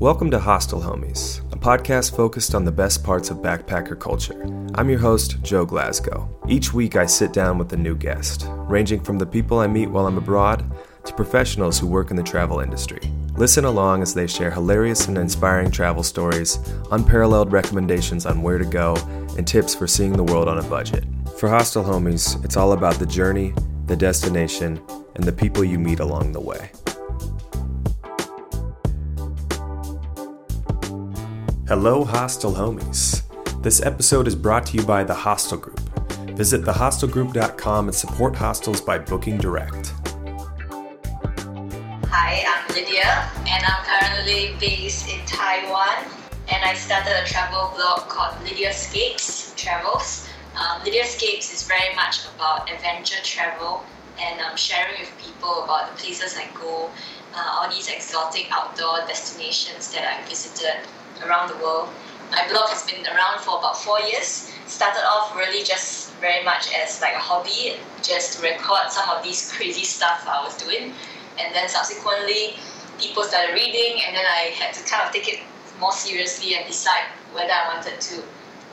Welcome to Hostel Homies, a podcast focused on the best parts of backpacker culture. I'm your host, Joe Glasgow. Each week I sit down with a new guest, ranging from the people I meet while I'm abroad to professionals who work in the travel industry. Listen along as they share hilarious and inspiring travel stories, unparalleled recommendations on where to go, and tips for seeing the world on a budget. For Hostel Homies, it's all about the journey, the destination, and the people you meet along the way. Hello, Hostel Homies. This episode is brought to you by The Hostel Group. Visit thehostelgroup.com and support hostels by booking direct. Hi, I'm Lydia, and I'm currently based in Taiwan. And I started a travel blog called Lydia's Lydiascapes Travels. Um, Lydiascapes is very much about adventure travel and um, sharing with people about the places I go, uh, all these exotic outdoor destinations that I visited around the world. My blog has been around for about four years. Started off really just very much as like a hobby, just to record some of these crazy stuff I was doing. And then subsequently, people started reading, and then I had to kind of take it more seriously and decide whether I wanted to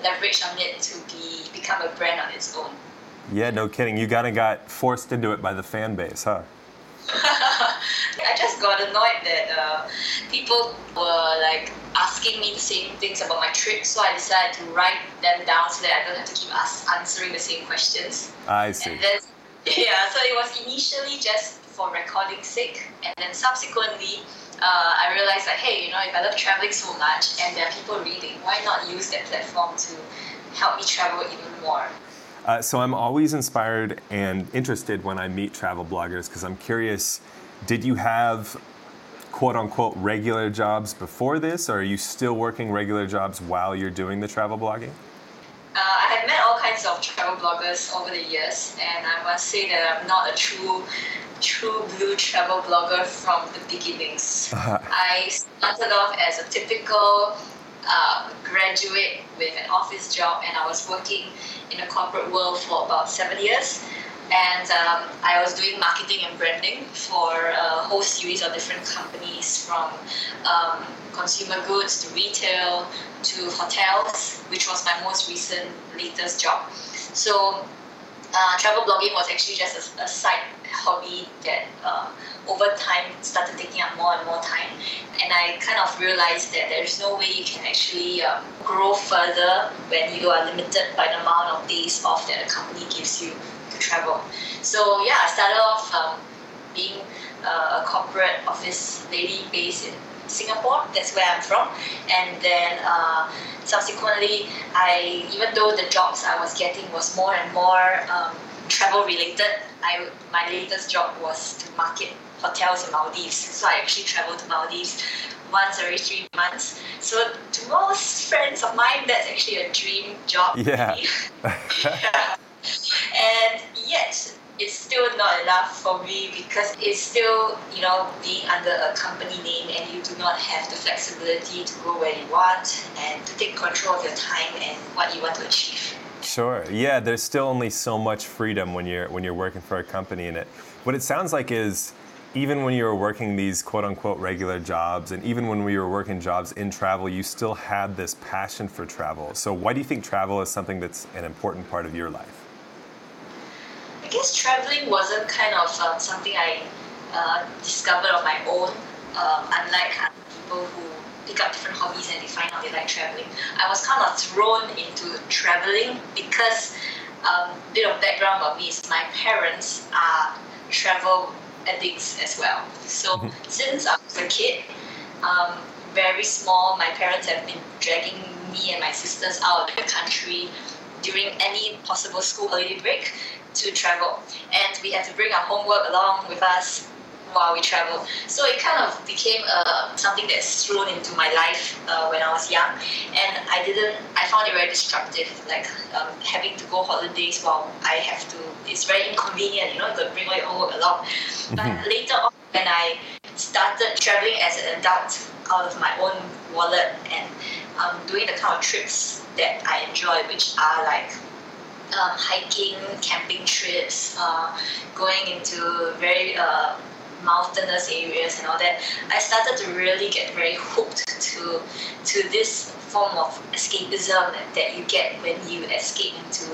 leverage on it to be become a brand on its own. Yeah, no kidding. You kind of got forced into it by the fan base, huh? I just got annoyed that uh, people were like asking me the same things about my trip, so I decided to write them down so that I don't have to keep ask, answering the same questions. I see. And then, yeah, so it was initially just for recording sake, and then subsequently. Uh, I realized that hey, you know, if I love traveling so much and there are people reading, why not use that platform to help me travel even more? Uh, so I'm always inspired and interested when I meet travel bloggers because I'm curious. Did you have quote unquote regular jobs before this, or are you still working regular jobs while you're doing the travel blogging? Uh, I have met all kinds of travel bloggers over the years, and I must say that I'm not a true, true blue travel blogger from the beginnings. Uh-huh. I started off as a typical uh, graduate with an office job, and I was working in the corporate world for about seven years. And um, I was doing marketing and branding for a whole series of different companies from um, consumer goods to retail to hotels, which was my most recent, latest job. So, uh, travel blogging was actually just a, a side hobby that uh, over time started taking up more and more time. And I kind of realized that there's no way you can actually um, grow further when you are limited by the amount of days off that a company gives you travel. So yeah, I started off um, being uh, a corporate office lady based in Singapore. That's where I'm from. And then uh, subsequently, I even though the jobs I was getting was more and more um, travel related, I my latest job was to market hotels in Maldives. So I actually traveled to Maldives once every three months. So to most friends of mine, that's actually a dream job. Yeah. yeah. And yet, it's still not enough for me because it's still, you know, being under a company name and you do not have the flexibility to go where you want and to take control of your time and what you want to achieve. Sure. Yeah, there's still only so much freedom when you're when you're working for a company and it what it sounds like is even when you were working these quote unquote regular jobs and even when we were working jobs in travel, you still had this passion for travel. So why do you think travel is something that's an important part of your life? I guess traveling wasn't kind of um, something I uh, discovered on my own, um, unlike people who pick up different hobbies and they find out they like traveling. I was kind of thrown into traveling because um, bit of background about me is my parents are travel addicts as well. So mm-hmm. since I was a kid, um, very small, my parents have been dragging me and my sisters out of the country during any possible school holiday break to travel. And we had to bring our homework along with us while we travel. So it kind of became uh, something that's thrown into my life uh, when I was young, and I didn't. I found it very destructive, like um, having to go holidays while I have to. It's very inconvenient, you know, to bring all your homework along. Mm-hmm. But later on, when I started traveling as an adult out of my own wallet and um, doing the kind of trips that I enjoy, which are like um, hiking, camping trips, uh, going into very uh, mountainous areas and all that, I started to really get very hooked to to this form of escapism that you get when you escape into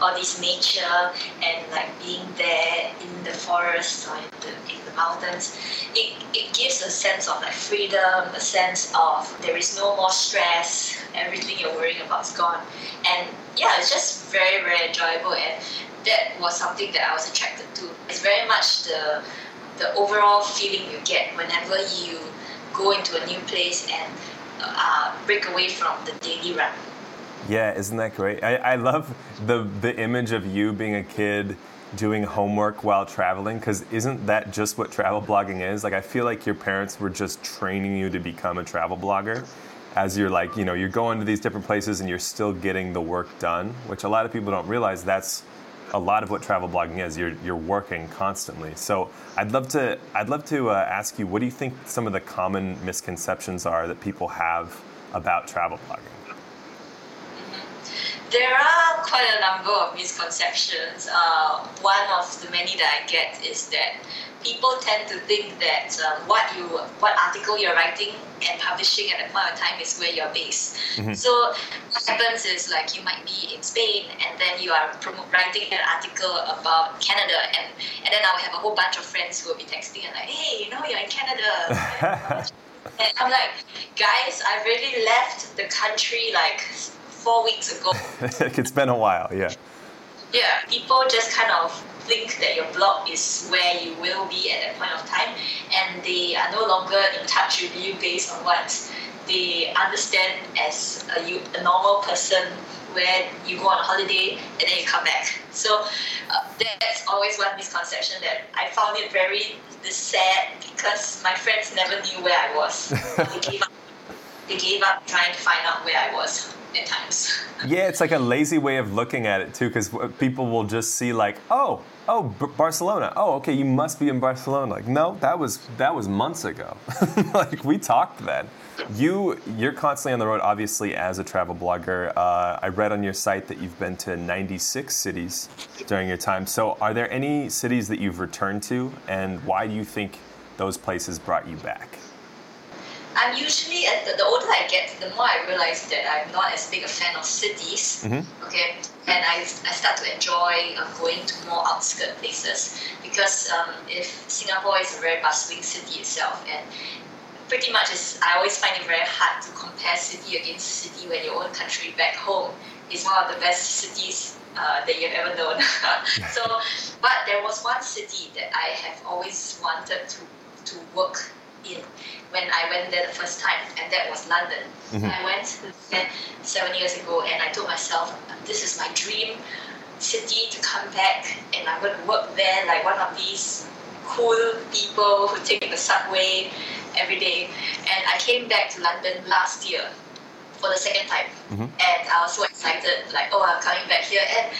all this nature and like being there in the forest or in the mountains, it, it gives a sense of like freedom, a sense of there is no more stress, everything you're worrying about is gone. And yeah, it's just very, very enjoyable and that was something that I was attracted to. It's very much the the overall feeling you get whenever you go into a new place and uh, break away from the daily run. Yeah, isn't that great? I, I love the the image of you being a kid doing homework while traveling? Because isn't that just what travel blogging is? Like i feel like your parents were just training you to become a travel blogger as you're like you know you're going to these different places and you're still getting the work done which a lot of people don't realize that's a lot of what travel blogging is. You're, you're working constantly. So i'd love to i'd love to uh, ask you what do you think some of the common misconceptions are that people have about travel blogging there are quite a number of misconceptions. Uh, one of the many that I get is that people tend to think that um, what you, what article you're writing and publishing at that point of time is where you're based. Mm-hmm. So what happens is like you might be in Spain and then you are promote, writing an article about Canada and, and then I'll have a whole bunch of friends who will be texting and like, hey, you know, you're in Canada. and I'm like, guys, I really left the country like four weeks ago. it's been a while, yeah. Yeah, people just kind of think that your blog is where you will be at that point of time, and they are no longer in touch with you based on what they understand as a, a normal person where you go on a holiday and then you come back. So uh, that's always one misconception that I found it very sad because my friends never knew where I was. they gave up. Trying to find out where I was at times. yeah, it's like a lazy way of looking at it too, because people will just see like, oh, oh, B- Barcelona. Oh, okay, you must be in Barcelona. Like, no, that was that was months ago. like we talked then. You you're constantly on the road, obviously, as a travel blogger. Uh, I read on your site that you've been to 96 cities during your time. So, are there any cities that you've returned to, and why do you think those places brought you back? I'm usually at the, the, older I get, the more I realize that I'm not as big a fan of cities. Mm-hmm. Okay, and I, I start to enjoy uh, going to more outskirt places because um, if Singapore is a very bustling city itself, and pretty much is, I always find it very hard to compare city against city when your own country back home is one of the best cities uh, that you've ever known. so, but there was one city that I have always wanted to to work in when I went there the first time, and that was London. Mm-hmm. I went there seven years ago, and I told myself, this is my dream city to come back, and I'm going to work there like one of these cool people who take the subway every day. And I came back to London last year for the second time, mm-hmm. and I was so excited, like, oh, I'm coming back here, and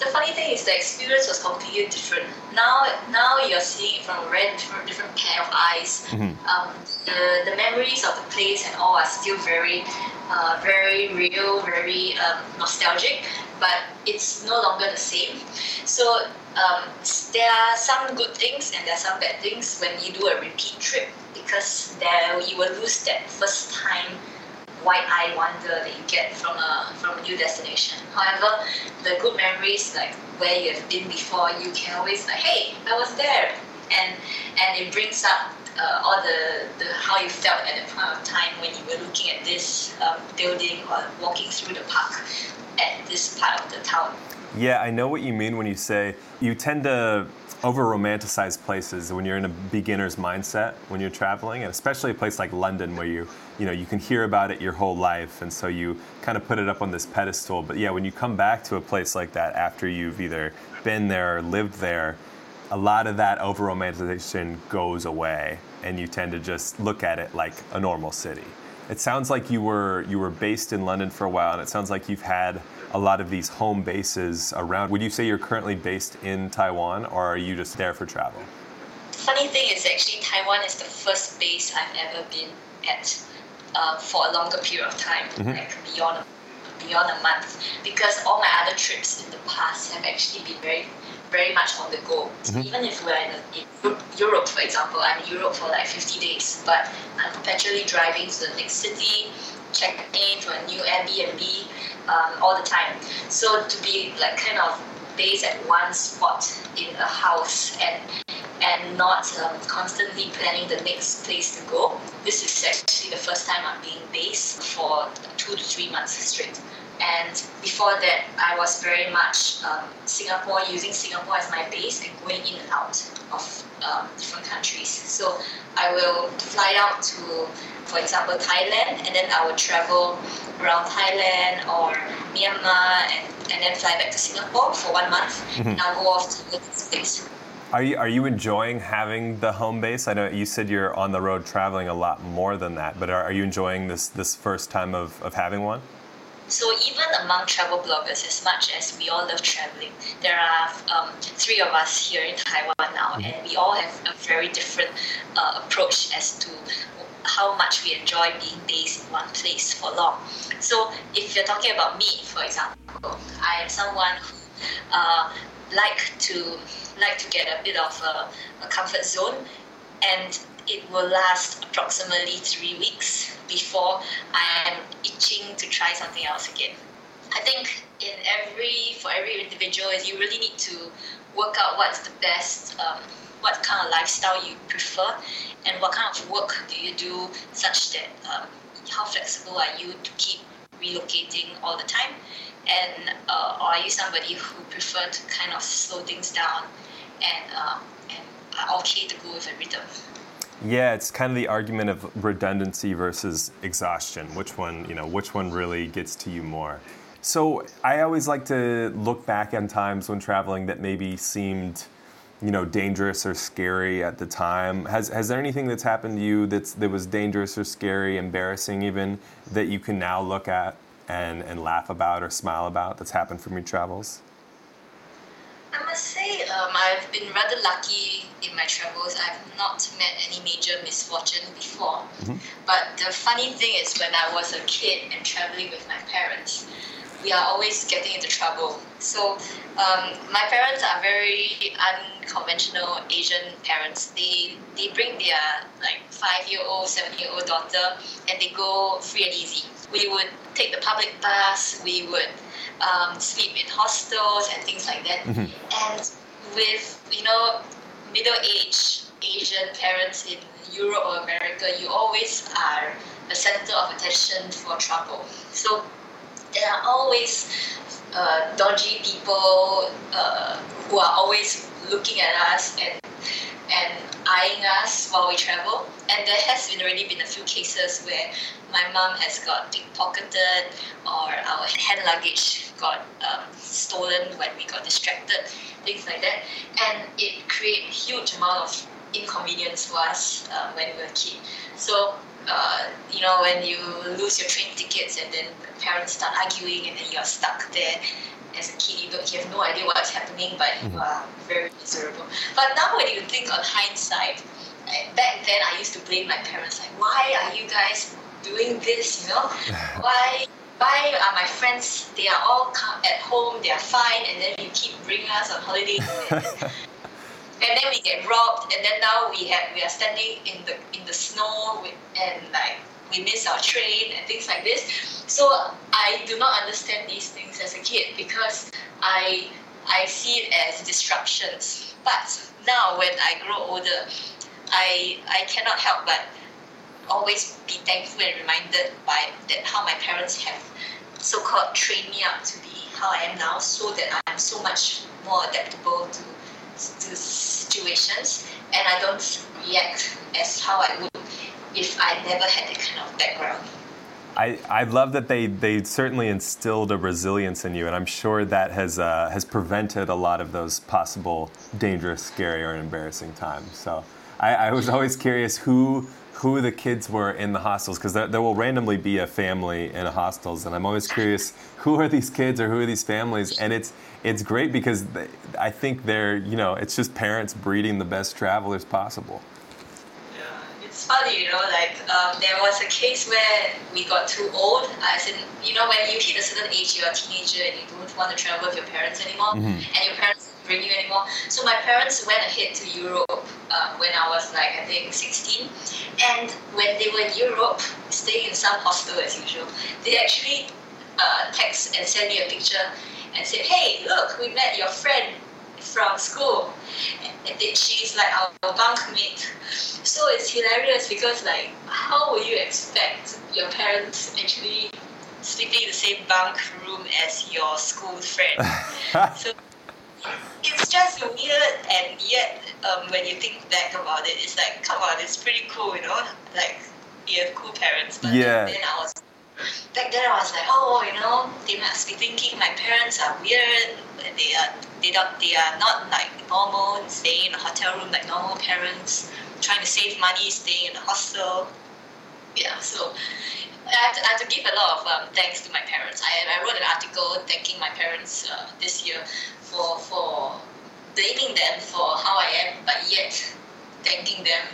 the funny thing is the experience was completely different. Now, now you're seeing it from a very different, different pair of eyes. Mm-hmm. Um, the, the memories of the place and all are still very, uh, very real, very um, nostalgic, but it's no longer the same. So um, there are some good things and there are some bad things when you do a repeat trip because there you will lose that first time wide eye wonder that you get from a from a new destination. However, the good memories like where you have been before, you can always like, hey, I was there, and and it brings up uh, all the, the how you felt at the point of time when you were looking at this um, building or walking through the park at this part of the town. Yeah, I know what you mean when you say you tend to over romanticize places when you're in a beginner's mindset when you're traveling, and especially a place like London where you you know you can hear about it your whole life, and so you kind of put it up on this pedestal. But yeah, when you come back to a place like that after you've either been there or lived there, a lot of that over romanticization goes away, and you tend to just look at it like a normal city. It sounds like you were you were based in London for a while, and it sounds like you've had a lot of these home bases around. Would you say you're currently based in Taiwan or are you just there for travel? Funny thing is, actually, Taiwan is the first base I've ever been at uh, for a longer period of time, mm-hmm. like beyond beyond a month because all my other trips in the past have actually been very very much on the go. Mm-hmm. Even if we're in, in, Europe, for example, I'm in Europe for like 50 days, but I'm perpetually driving to the next city, checking in to a new Airbnb um, all the time. So to be like kind of based at one spot in a house and and not um, constantly planning the next place to go. This is actually the first time I'm being based for two to three months straight. And before that, I was very much um, Singapore, using Singapore as my base and going in and out of um, different countries. So I will fly out to, for example, Thailand, and then I will travel around Thailand or Myanmar, and, and then fly back to Singapore for one month, mm-hmm. and I'll go off to the place. Are you, are you enjoying having the home base? I know you said you're on the road traveling a lot more than that, but are, are you enjoying this, this first time of, of having one? So even among travel bloggers, as much as we all love traveling, there are um, three of us here in Taiwan now, mm-hmm. and we all have a very different uh, approach as to how much we enjoy being based in one place for long. So if you're talking about me, for example, I am someone who uh, like to like to get a bit of a, a comfort zone, and it will last approximately three weeks before I am itching to try something else again. I think in every for every individual you really need to work out what's the best um, what kind of lifestyle you prefer and what kind of work do you do such that um, how flexible are you to keep relocating all the time and uh, are you somebody who prefer to kind of slow things down and um, and are okay to go with a rhythm yeah, it's kind of the argument of redundancy versus exhaustion. Which one, you know, which one really gets to you more? So I always like to look back on times when traveling that maybe seemed, you know, dangerous or scary at the time. Has has there anything that's happened to you that's that was dangerous or scary, embarrassing even, that you can now look at and, and laugh about or smile about that's happened from your travels? I must say, um, I've been rather lucky in my travels. I've not met any major misfortune before. Mm-hmm. But the funny thing is, when I was a kid and traveling with my parents, we are always getting into trouble. So um, my parents are very unconventional Asian parents. They they bring their like five year old, seven year old daughter, and they go free and easy. We would take the public bus. We would um, sleep in hostels and things like that. Mm-hmm. And with you know middle aged Asian parents in Europe or America, you always are the center of attention for trouble. So there are always uh, dodgy people uh, who are always looking at us and and eyeing us while we travel. And there has been already been a few cases where my mom has got pickpocketed or our hand luggage got um, stolen when we got distracted, things like that. And it created huge amount of inconvenience for us uh, when we were a kid. So uh, you know, when you lose your train tickets and then parents start arguing and then you're stuck there as a kid, you, don't, you have no idea what's happening, but mm-hmm. you are very miserable. But now when you think on hindsight, back then I used to blame my parents, like, why are you guys doing this, you know? why why are my friends, they are all at home, they are fine, and then you keep bringing us on holiday. and then we get robbed, and then now we have we are standing in the in the snow with, and like we miss our train and things like this. So I do not understand these things as a kid because I I see it as disruptions. But now when I grow older, I I cannot help but always be thankful and reminded by that how my parents have so-called trained me up to be how I am now, so that I'm so much more adaptable to to situations, and I don't react as how I would if I never had that kind of background. I, I love that they, they certainly instilled a resilience in you, and I'm sure that has uh, has prevented a lot of those possible dangerous, scary, or embarrassing times. So I, I was always curious who who the kids were in the hostels because there, there, will randomly be a family in hostels, and I'm always curious who are these kids or who are these families, and it's it's great because they, I think they're you know it's just parents breeding the best travelers possible. It's funny, you know, like um, there was a case where we got too old. As in, you know, when you hit a certain age, you're a teenager and you don't want to travel with your parents anymore, mm-hmm. and your parents don't bring you anymore. So my parents went ahead to Europe uh, when I was like I think 16, and when they were in Europe, staying in some hostel as usual, they actually uh, text and send me a picture and said, "Hey, look, we met your friend from school." And she's like our bunkmate. So it's hilarious because like, how would you expect your parents actually sleeping in the same bunk room as your school friend? so it's just weird, and yet um, when you think back about it, it's like, come on, it's pretty cool, you know? Like you have cool parents, but yeah. then I was back then I was like, oh, you know, they must be thinking my parents are weird. They are they don't they are not like normal, staying in a hotel room like normal parents, trying to save money, staying in a hostel. Yeah, so I have, to, I have to give a lot of um, thanks to my parents. I, I wrote an article thanking my parents uh, this year for for blaming them for how I am, but yet thanking them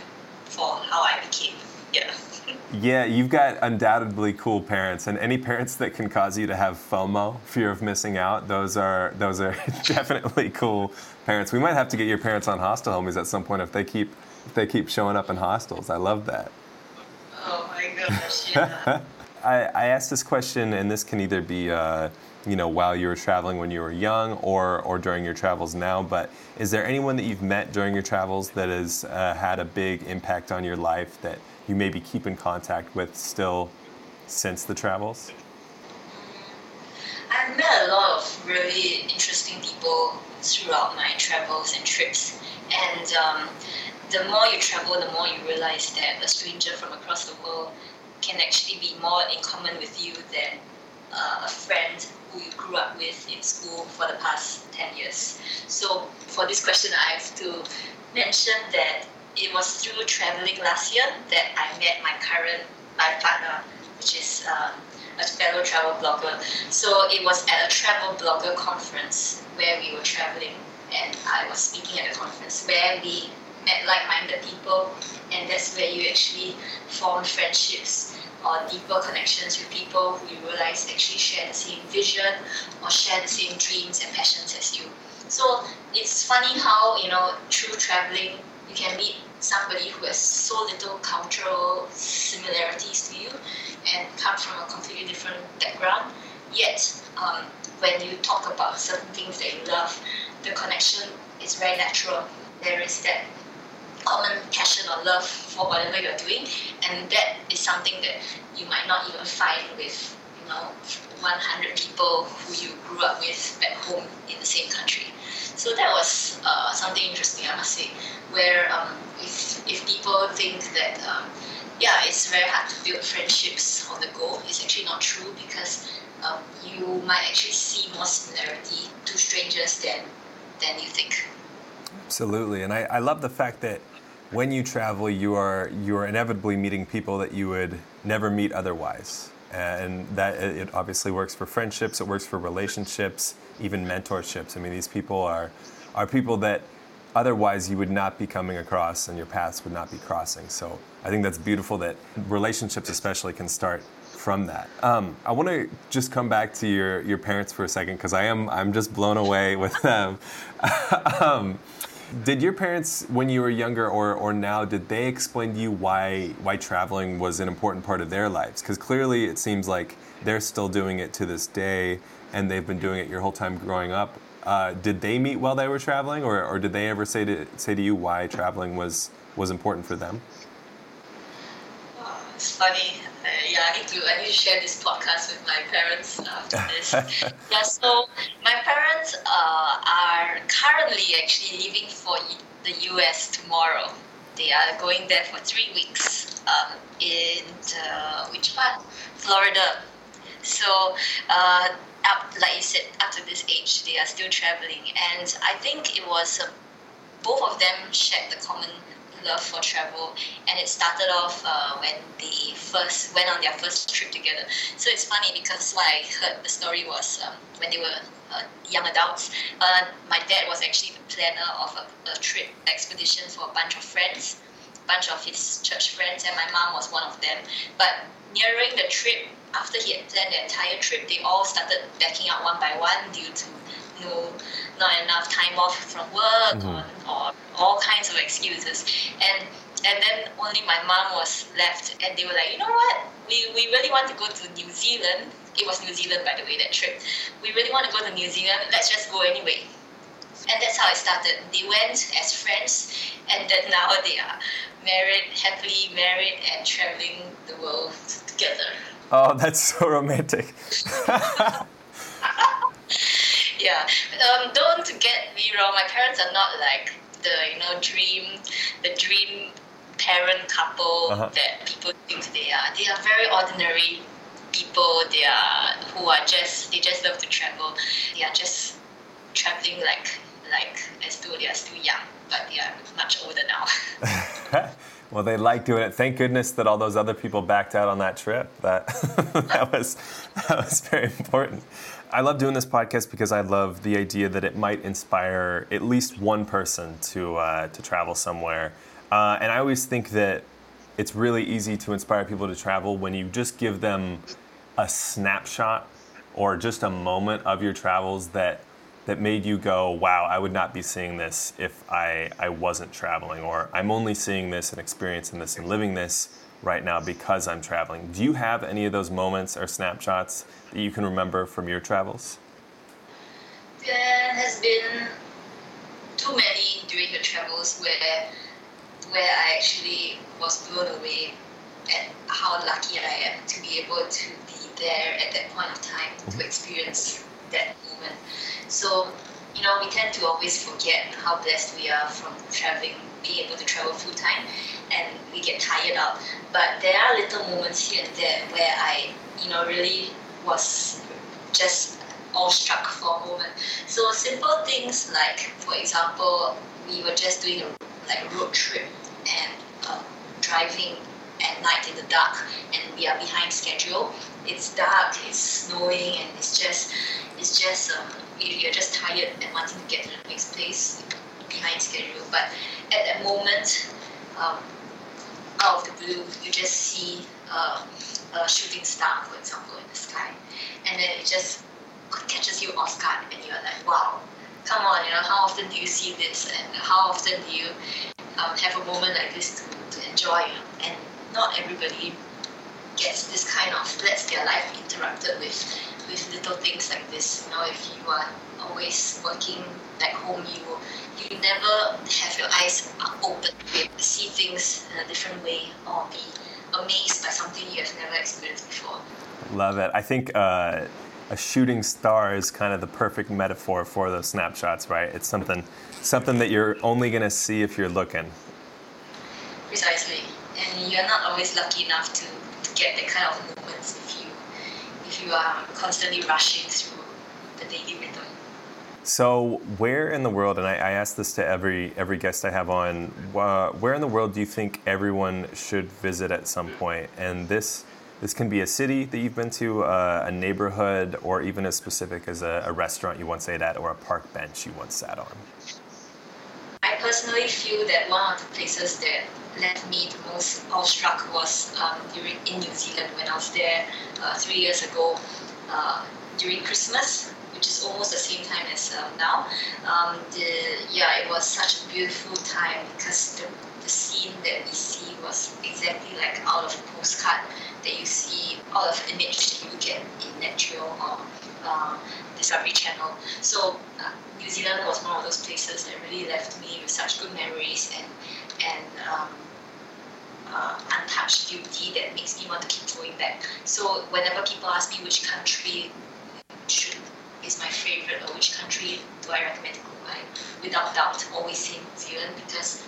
for how I became. Yeah. Yeah, you've got undoubtedly cool parents, and any parents that can cause you to have FOMO, fear of missing out, those are those are definitely cool parents. We might have to get your parents on hostel homies at some point if they keep if they keep showing up in hostels. I love that. Oh my gosh! Yeah. I, I asked this question, and this can either be. Uh, you know, while you were traveling when you were young or, or during your travels now. But is there anyone that you've met during your travels that has uh, had a big impact on your life that you maybe keep in contact with still since the travels? I've met a lot of really interesting people throughout my travels and trips. And um, the more you travel, the more you realize that a stranger from across the world can actually be more in common with you than uh, a friend who you grew up with in school for the past 10 years. So, for this question, I have to mention that it was through traveling last year that I met my current life partner, which is um, a fellow travel blogger. So it was at a travel blogger conference where we were traveling, and I was speaking at the conference where we met like-minded people, and that's where you actually form friendships or deeper connections with people who you realize actually share the same vision or share the same dreams and passions as you. So it's funny how you know through traveling you can meet somebody who has so little cultural similarities to you and come from a completely different background. Yet, um, when you talk about certain things that you love, the connection is very natural. There is that common passion or love for whatever you're doing, and that is something that you might not even find with you know 100 people who you grew up with back home in the same country. So that was uh, something interesting, I must say, where um, if, if people think that, um, yeah, it's very hard to build friendships on the go, it's actually not true because um, you might actually see more similarity to strangers than, than you think. Absolutely. And I, I love the fact that when you travel, you are, you are inevitably meeting people that you would never meet otherwise and that it obviously works for friendships it works for relationships even mentorships. I mean these people are are people that otherwise you would not be coming across and your paths would not be crossing. So i think that's beautiful that relationships especially can start from that. Um, i want to just come back to your your parents for a second because i am i'm just blown away with them. Um, did your parents, when you were younger or, or now, did they explain to you why why traveling was an important part of their lives? Because clearly, it seems like they're still doing it to this day, and they've been doing it your whole time growing up. Uh, did they meet while they were traveling, or, or did they ever say to say to you why traveling was was important for them? It's funny uh, yeah, I need to I need to share this podcast with my parents after this. yeah, so my parents uh, are currently actually leaving for the US tomorrow. They are going there for three weeks um, in uh, which part? Florida. So, uh, up, like you said, up to this age, they are still traveling, and I think it was uh, both of them shared the common love for travel, and it started off uh, when they first went on their first trip together. So it's funny because what I heard the story was um, when they were uh, young adults. Uh, my dad was actually the planner of a, a, trip expedition for a bunch of friends, bunch of his church friends, and my mom was one of them. But nearing the trip, after he had planned the entire trip, they all started backing out one by one due to no not enough time off from work mm-hmm. or, or all kinds of excuses. And and then only my mom was left, and they were like, you know what? We, we really want to go to New Zealand. It was New Zealand, by the way, that trip. We really want to go to New Zealand. Let's just go anyway. And that's how it started. They went as friends, and then now they are married, happily married, and traveling the world together. Oh, that's so romantic. yeah. Um, don't get me wrong. My parents are not like the you know dream, the dream parent couple uh-huh. that people think they are. They are very ordinary people. They are who are just they just love to travel. They are just traveling like like as though they are still young, but they are much older now. well, they like doing it. Thank goodness that all those other people backed out on that trip. That that was that was very important. I love doing this podcast because I love the idea that it might inspire at least one person to uh, to travel somewhere. Uh, and I always think that it's really easy to inspire people to travel when you just give them a snapshot or just a moment of your travels that that made you go, wow, I would not be seeing this if I, I wasn't traveling, or I'm only seeing this and experiencing this and living this right now because I'm traveling. Do you have any of those moments or snapshots that you can remember from your travels? There has been too many during the travels where where I actually was blown away at how lucky I am to be able to be there at that point of time to mm-hmm. experience that moment. So, you know, we tend to always forget how blessed we are from traveling, being able to travel full time, and we get tired out. But there are little moments here and there where I, you know, really was just awestruck for a moment. So simple things like, for example, we were just doing a like road trip and uh, driving at night in the dark, and we are behind schedule. It's dark, it's snowing, and it's just, it's just, um, you're just tired and wanting to get to the next place behind schedule. But at that moment, um, out of the blue, you just see uh, a shooting star, for example, in the sky, and then it just catches you off guard, and you're like, wow, come on, you know, how often do you see this, and how often do you um, have a moment like this to, to enjoy, and not everybody gets this kind of lets their life interrupted with with little things like this. You know, if you are always working back home, you you never have your eyes open to see things in a different way or be amazed by something you have never experienced before. Love it. I think uh, a shooting star is kind of the perfect metaphor for those snapshots, right? It's something something that you're only going to see if you're looking. Precisely, and you're not always lucky enough to, to get that kind of moments if you if you are constantly rushing through the daily rhythm. So, where in the world, and I, I ask this to every every guest I have on, uh, where in the world do you think everyone should visit at some point? And this this can be a city that you've been to, uh, a neighborhood, or even as specific as a, a restaurant you once ate at, or a park bench you once sat on. I personally feel that one of the places that left me the most awestruck was um, during in New Zealand when I was there uh, three years ago uh, during Christmas which is almost the same time as um, now. Um, the yeah, it was such a beautiful time because the, the scene that we see was exactly like out of a postcard that you see, out of an image that you get in Natural or uh, Discovery Channel. So uh, New Zealand was one of those places that really left me with such good memories and and um, uh, untouched beauty that makes me want to keep going back. So whenever people ask me which country should is my favorite or which country do I recommend to go, without doubt always say New Zealand because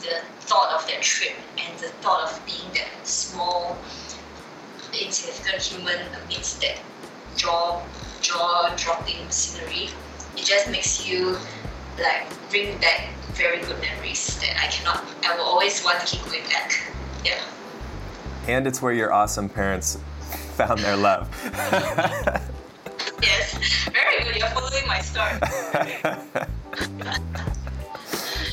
the thought of that trip and the thought of being that small, insignificant human amidst that jaw jaw dropping scenery, it just makes you like bring back very good memories that I cannot I will always want to keep going back. Yeah. And it's where your awesome parents found their love. yes, very good. You're following my story.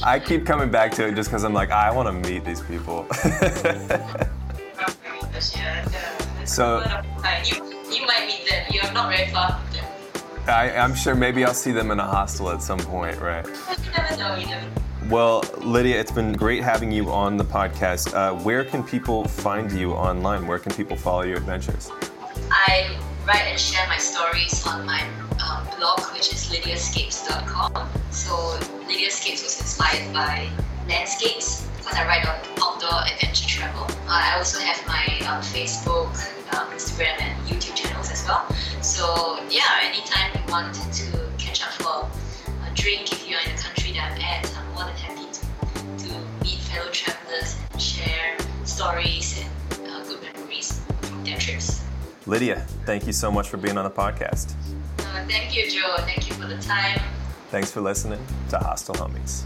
I keep coming back to it just because I'm like, I want to meet these people. Oh so you, you might meet them. You're not very far. I, I'm sure maybe I'll see them in a hostel at some point, right? Well, Lydia, it's been great having you on the podcast. Uh, where can people find you online? Where can people follow your adventures? I write and share my stories on my um, blog, which is lydiascapes.com. So Lydiascapes was inspired by landscapes because I write on outdoor adventure travel. Uh, I also have my um, Facebook, um, Instagram, and YouTube channels as well. So yeah, anytime you want to catch up for a drink, if you're in the country that I'm at, I'm more than happy to, to meet fellow travelers and share stories and uh, good memories from their trips. Lydia, thank you so much for being on the podcast. Uh, thank you, Joe. Thank you for the time. Thanks for listening to Hostel Homies.